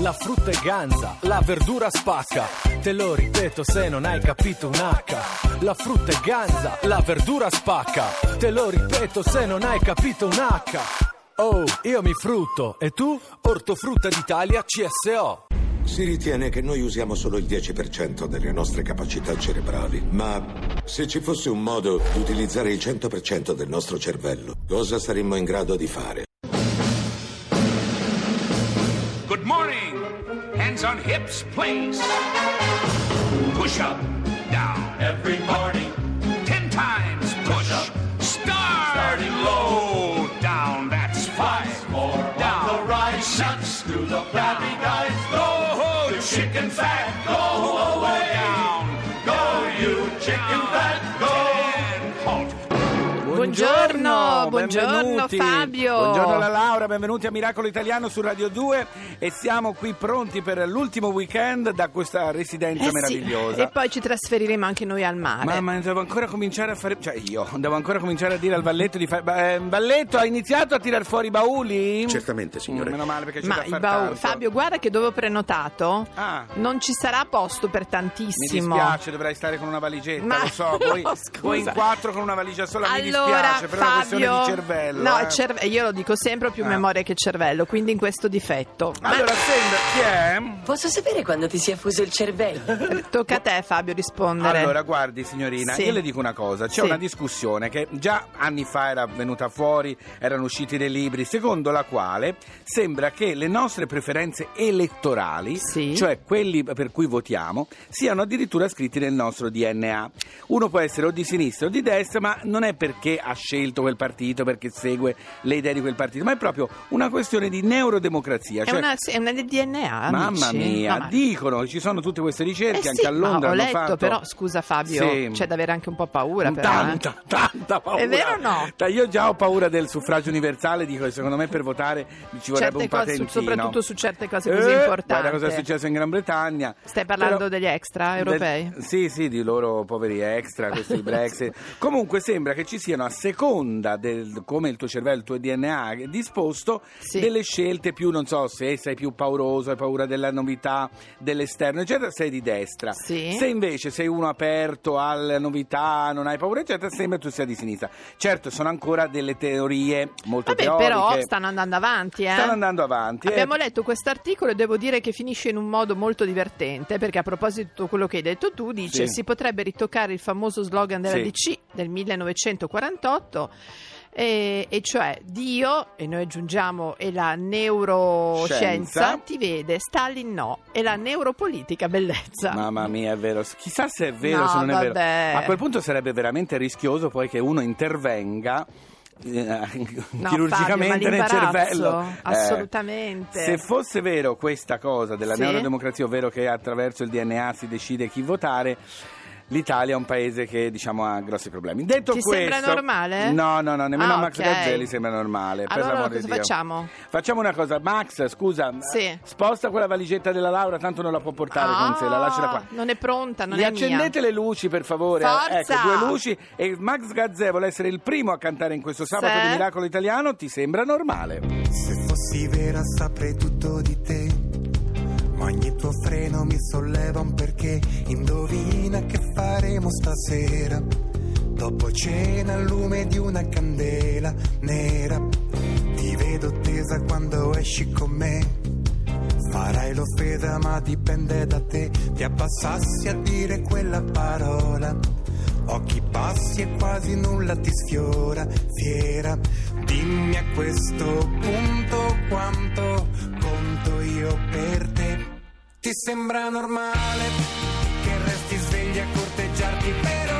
la frutta è ganza, la verdura spacca. Te lo ripeto se non hai capito un H. La frutta è ganza, la verdura spacca. Te lo ripeto se non hai capito un H. Oh, io mi frutto e tu? Ortofrutta d'Italia CSO. Si ritiene che noi usiamo solo il 10% delle nostre capacità cerebrali, ma se ci fosse un modo di utilizzare il 100% del nostro cervello, cosa saremmo in grado di fare? Good morning. Hands on hips, please. Push up, down. Every morning, Ten times push. up. Start. Starting low. Down, that's five. more Down. the right. Six. to the flabby guys. Go, the chicken fat, go away. Buongiorno, buongiorno benvenuti. Fabio. Buongiorno alla Laura, benvenuti a Miracolo Italiano su Radio 2 e siamo qui pronti per l'ultimo weekend da questa residenza Eh sì, meravigliosa. E poi ci trasferiremo anche noi al mare. Mamma, devo ancora cominciare a fare. Cioè, io devo ancora cominciare a dire al Valletto di fare. Eh, Valletto, ha iniziato a tirar fuori i bauli? Certamente, signore. Mm, meno male perché c'è Ma da il far baule- tanto. Fabio, guarda che dove ho prenotato Ah. non ci sarà posto per Mi tantissimo. dispiace, dovrai stare con una valigetta, Ma- lo so. Voi, no, voi in quattro con una valigia sola mi allora, dispiace, però è una questione Fabio, di cervello. no, eh. cerve- io lo dico sempre ho più Ah. memoria che cervello, quindi in questo difetto. Ma- Allora, sembra. Chi è? Posso sapere quando ti si è fuso il cervello? Tocca a te Fabio rispondere. Allora, guardi signorina, Sì. io le dico una cosa, c'è Sì. una discussione che già anni fa era venuta fuori, erano usciti dei libri, secondo la quale sembra che le nostre preferenze elettorali, Sì. cioè quelli per cui votiamo, siano addirittura scritti nel nostro DNA. Uno può essere o di sinistra o di destra, ma non è perché ha scelto quel partito, perché segue le idee di quel partito, ma è proprio una questione di neurodemocrazia. è, cioè- una, sì, è una del DNA, Mamma amici. mia, No, ma- dicono ci sono tutte queste ricerche, Eh anche sì, a Londra ho letto, fatto... però scusa Fabio, Sì. c'è da avere anche un po' paura però. eh. Tanta, tanta paura. È vero o no? Dai, Io già ho paura del suffragio universale, dico che secondo me per votare ci vorrebbe Certe un cose, patentino. soprattutto su certe cose così Eh, importanti. Guarda cosa è successo in Gran Bretagna. Stai parlando Però- degli extra europei? del- sì, sì, di loro poveri extra, questi Brexit. Comunque sembra che ci siano, a seconda del come il tuo cervello, il tuo DNA è disposto, Sì. delle scelte più, non so, se sei più pauroso, hai paura della novità, dell'esterno, eccetera, sei di destra. Sì. Se invece sei uno aperto alle novità, non hai paura, eccetera, sembra tu sia di sinistra. Certo, sono ancora delle teorie molto Vabbè, teoriche. però stanno andando avanti, eh. Stanno andando avanti. eh. Abbiamo letto quest'articolo e devo dire che finisce in un modo molto divertente perché a proposito di tutto quello che hai detto tu dice Sì. si potrebbe ritoccare il famoso slogan della Sì. DC del 1948 e, e cioè Dio, e noi aggiungiamo, e la neuroscienza Scienza. ti vede, Stalin no, e la neuropolitica bellezza. Mamma mia, è vero. Chissà se è vero, No, se non è vabbè. vero. A quel punto sarebbe veramente rischioso poi che uno intervenga. eh, No, chirurgicamente Fabio, nel cervello Eh, assolutamente. se fosse vero questa cosa della Sì. neurodemocrazia ovvero che attraverso il DNA si decide chi votare L'Italia è un paese che diciamo ha grossi problemi. Detto Ti questo, sembra normale? No, no, no, nemmeno Ah, a Max ok. Gazzelli sembra normale. per Allora di cosa facciamo? Facciamo una cosa, Max, scusa, Sì. sposta quella valigetta della Laura, tanto non la può portare con sé, la lasciala qua. Ah, Non è pronta, non Gli è accendete le luci per favore. Forza! Ecco, due luci. E Max Gazzè vuole essere il primo a cantare in questo sabato Sì. di Miracolo Italiano. Ti sembra normale? Se fossi vera saprei tutto di te. Ogni tuo freno mi solleva un perché. Indovina che faremo stasera. Dopo cena al lume di una candela nera. Ti vedo tesa quando esci con me. Farai l'offesa ma dipende da te. Ti abbassassi a dire quella parola. Occhi bassi e quasi nulla ti sfiora, fiera. Dimmi a questo punto quanto conto io per te. Ti sembra normale che resti svegli a corteggiarti per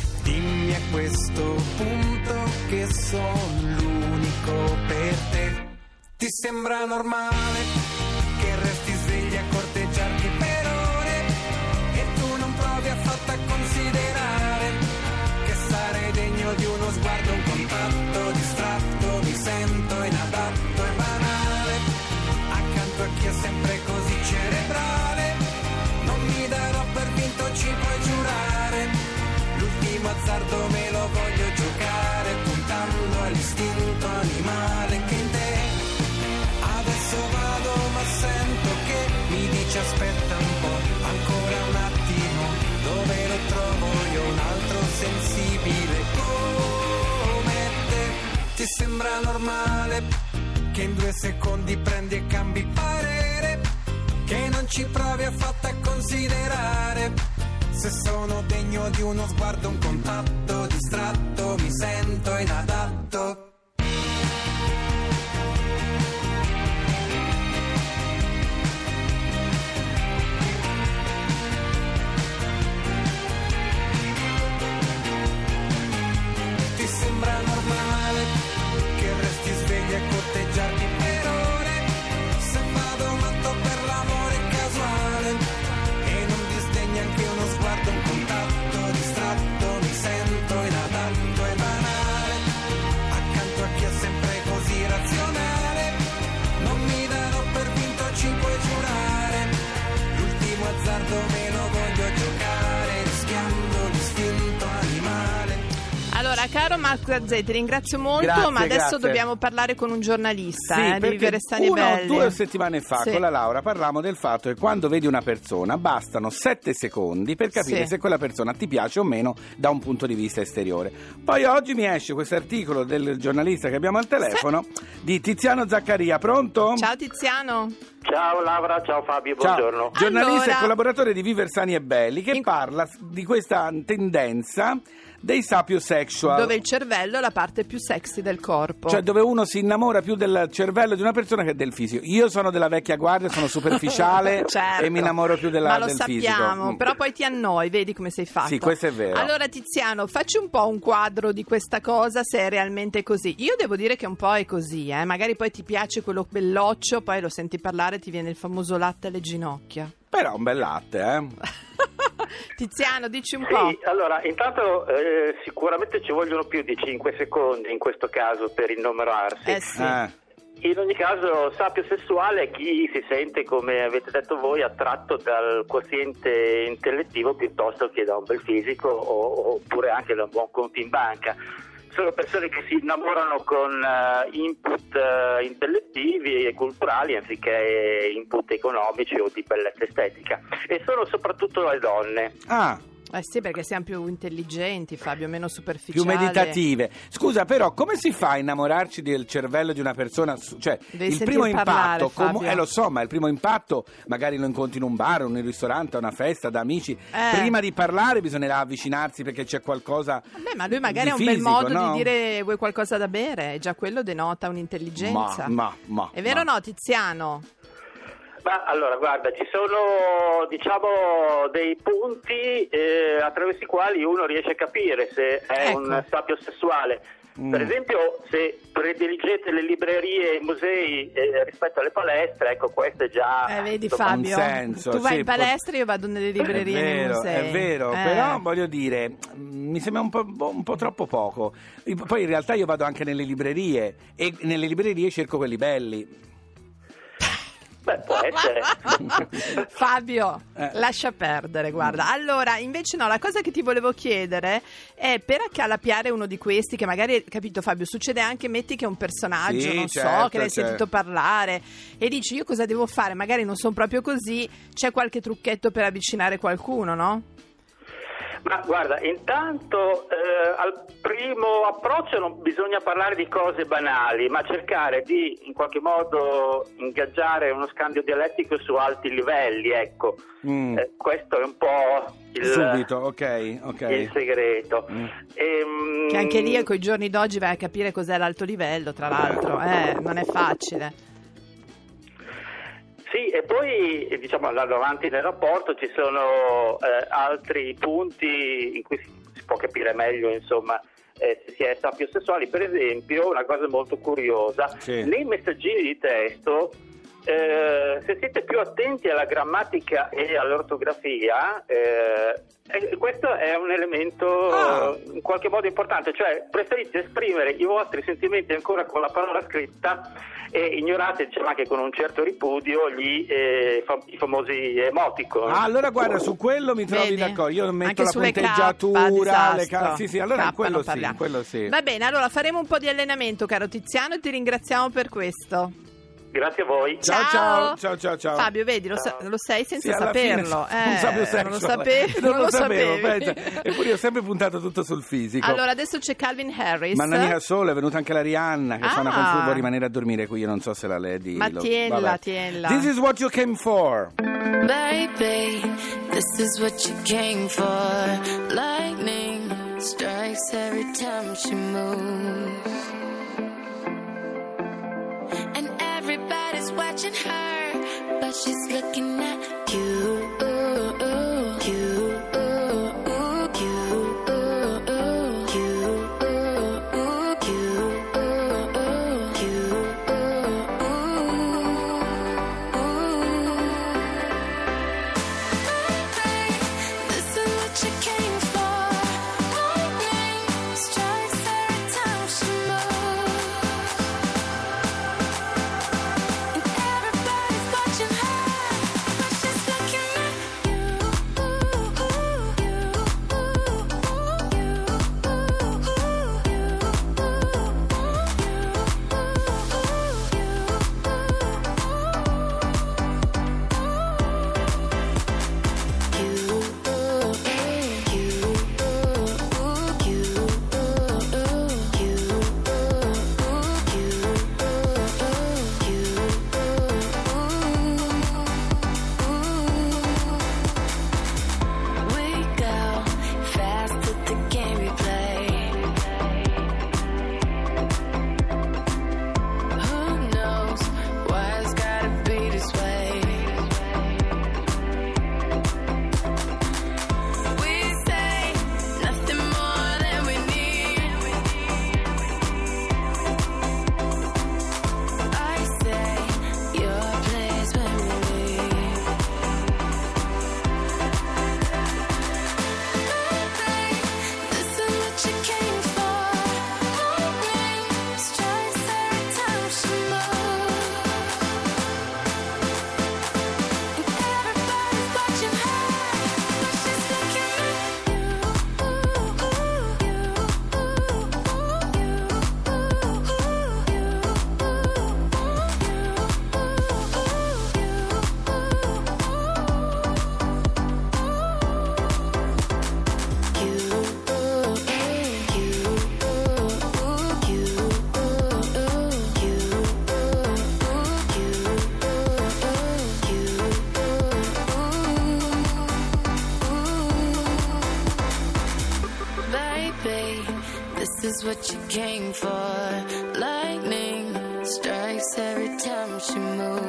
Dimmi a questo punto che sono l'unico per te. Ti sembra normale che resti svegli a corteggiarti per ore e tu non provi affatto a considerare che sarei degno di uno sguardo, un contatto distratto, mi sento inadatto e banale accanto a chi è sempre L'ultimo azzardo me lo voglio giocare, puntando all'istinto animale che in te. Adesso vado, ma sento che mi dice aspetta un po', ancora un attimo, dove lo trovo io un altro sensibile come te. Ti sembra normale che in due secondi prendi e cambi parere? che non ci provi affatto a considerare se sono degno di uno sguardo, un contatto distratto, mi sento inadatto. Caro Marco Gazzè, ti ringrazio molto, Grazie, ma adesso grazie. dobbiamo parlare con un giornalista Sì, eh, di perché Vivere Sani e una Belli. due settimane fa Sì. con la Laura parlavamo del fatto che quando vedi una persona bastano sette secondi per capire Sì. se quella persona ti piace o meno da un punto di vista esteriore. Poi oggi mi esce questo articolo del giornalista che abbiamo al telefono di Tiziano Zaccaria, pronto? Ciao Tiziano. Ciao Laura, ciao Fabio, Ciao. buongiorno. Giornalista Allora- e collaboratore di Viver Sani e Belli che In- parla di questa tendenza dei sapiosexual. Dove il cervello è la parte più sexy del corpo. Cioè dove uno si innamora più del cervello di una persona che del fisico. Io sono della vecchia guardia, sono superficiale Certo. e mi innamoro più della, Ma lo del sappiamo, fisico. Mm. però poi ti annoi, vedi come sei fatto. Sì, questo è vero. Allora Tiziano, facci un po' un quadro di questa cosa se è realmente così. Io devo dire che un po' è così, eh. magari poi ti piace quello belloccio, poi lo senti parlare e ti viene il famoso latte alle ginocchia. Però un bel latte, eh. Tiziano, dici un po'. Sì, allora, intanto eh, sicuramente ci vogliono più di 5 secondi in questo caso per innombrarsi. Eh sì. Eh. In ogni caso, sapio sessuale è chi si sente, come avete detto voi, attratto dal quoziente intellettivo piuttosto che da un bel fisico o- oppure anche da un buon conto in banca. Sono persone che si innamorano con eh, input eh, intellettivi e culturali anziché input economici o di bellezza estetica. E sono soprattutto le donne. Ah, Eh sì, perché siamo più intelligenti, Fabio, meno più superficiali. meditative. Scusa, però, come si fa a innamorarci del cervello di una persona? Cioè, Devi il primo parlare, impatto, comu- eh, lo so, ma il primo impatto magari lo incontri in un bar, in un ristorante, a una festa, da amici. Eh. Prima di parlare bisognerà avvicinarsi perché c'è qualcosa. Vabbè, ma lui magari ha un bel fisico, modo no? di dire vuoi qualcosa da bere, e già quello denota un'intelligenza. Ma, ma, ma. È vero o no, Tiziano? Ma allora, guarda, ci sono diciamo dei punti eh, attraverso i quali uno riesce a capire se è Ecco. un sapio sessuale. Mm. Per esempio, se prediligete le librerie e i musei eh, rispetto alle palestre, ecco, questo è già Eh, vedi insomma, Fabio, senso, tu vai sì, in palestra, io vado nelle librerie è e nei vero, musei. È vero, Eh. però voglio dire, mi sembra un po', un po' troppo poco. Poi in realtà io vado anche nelle librerie e nelle librerie cerco quelli belli. Beh, può essere. Fabio, Eh. lascia perdere, guarda. Allora, invece no, la cosa che ti volevo chiedere è per accalapiare uno di questi che magari, capito Fabio, succede anche, metti che è un personaggio, Sì, non so, certo, che l'hai certo. sentito parlare e dici io cosa devo fare, magari non sono proprio così, c'è qualche trucchetto per avvicinare qualcuno, no? Ma guarda, intanto eh, al primo approccio non bisogna parlare di cose banali, ma cercare di in qualche modo ingaggiare uno scambio dialettico su alti livelli, ecco. Mm. Eh, questo è un po' il, Subito, ok, ok. il segreto. Mm. Ehm, Che anche lì, con i giorni d'oggi, vai a capire cos'è l'alto livello, tra l'altro. Eh, non è facile. Sì, e poi eh, diciamo andando avanti nel rapporto ci sono eh, altri punti in cui si, si può capire meglio, insomma, eh, se si è sapiosessuali. Per esempio, una cosa molto curiosa, Sì. nei messaggini di testo, eh, se siete più attenti alla grammatica e all'ortografia, eh, eh, questo è un elemento Ah. in qualche modo importante, cioè preferite esprimere i vostri sentimenti ancora con la parola scritta e ignorate diciamo, anche con un certo ripudio gli, eh, fa- i famosi emoticon. Ah, allora guarda, su quello mi trovi Vedi? d'accordo. Io metto Anche la sulle K, punteggiatura, le ca- Sì, sì, allora K quello sì, quello sì. Va bene, allora faremo un po' di allenamento, caro Tiziano, e ti ringraziamo per questo. Grazie a voi. Ciao, ciao, ciao, ciao, ciao. Fabio, vedi, lo, sa- lo sei senza Sì, saperlo. fine, Eh, sexual. non lo sapevi. non, lo sapevo, pensa. Eppure io ho sempre puntato tutto sul fisico. Allora, adesso c'è Calvin Harris. Ma non mica solo, è venuta anche la Rihanna che fa una Ah. confusione, vuole rimanere a dormire qui, io non so se la Lady... Ma lo- tienla, vabbè. tienla. This is what you came for. Baby, this is what you came for. Lightning strikes every time she moves. Watching her, but she's looking at is what you came for. Lightning strikes every time she moves.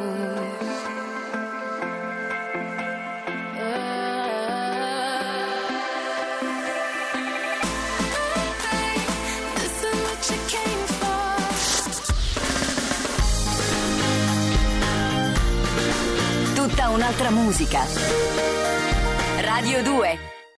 For. Tutta un'altra musica. Radio 2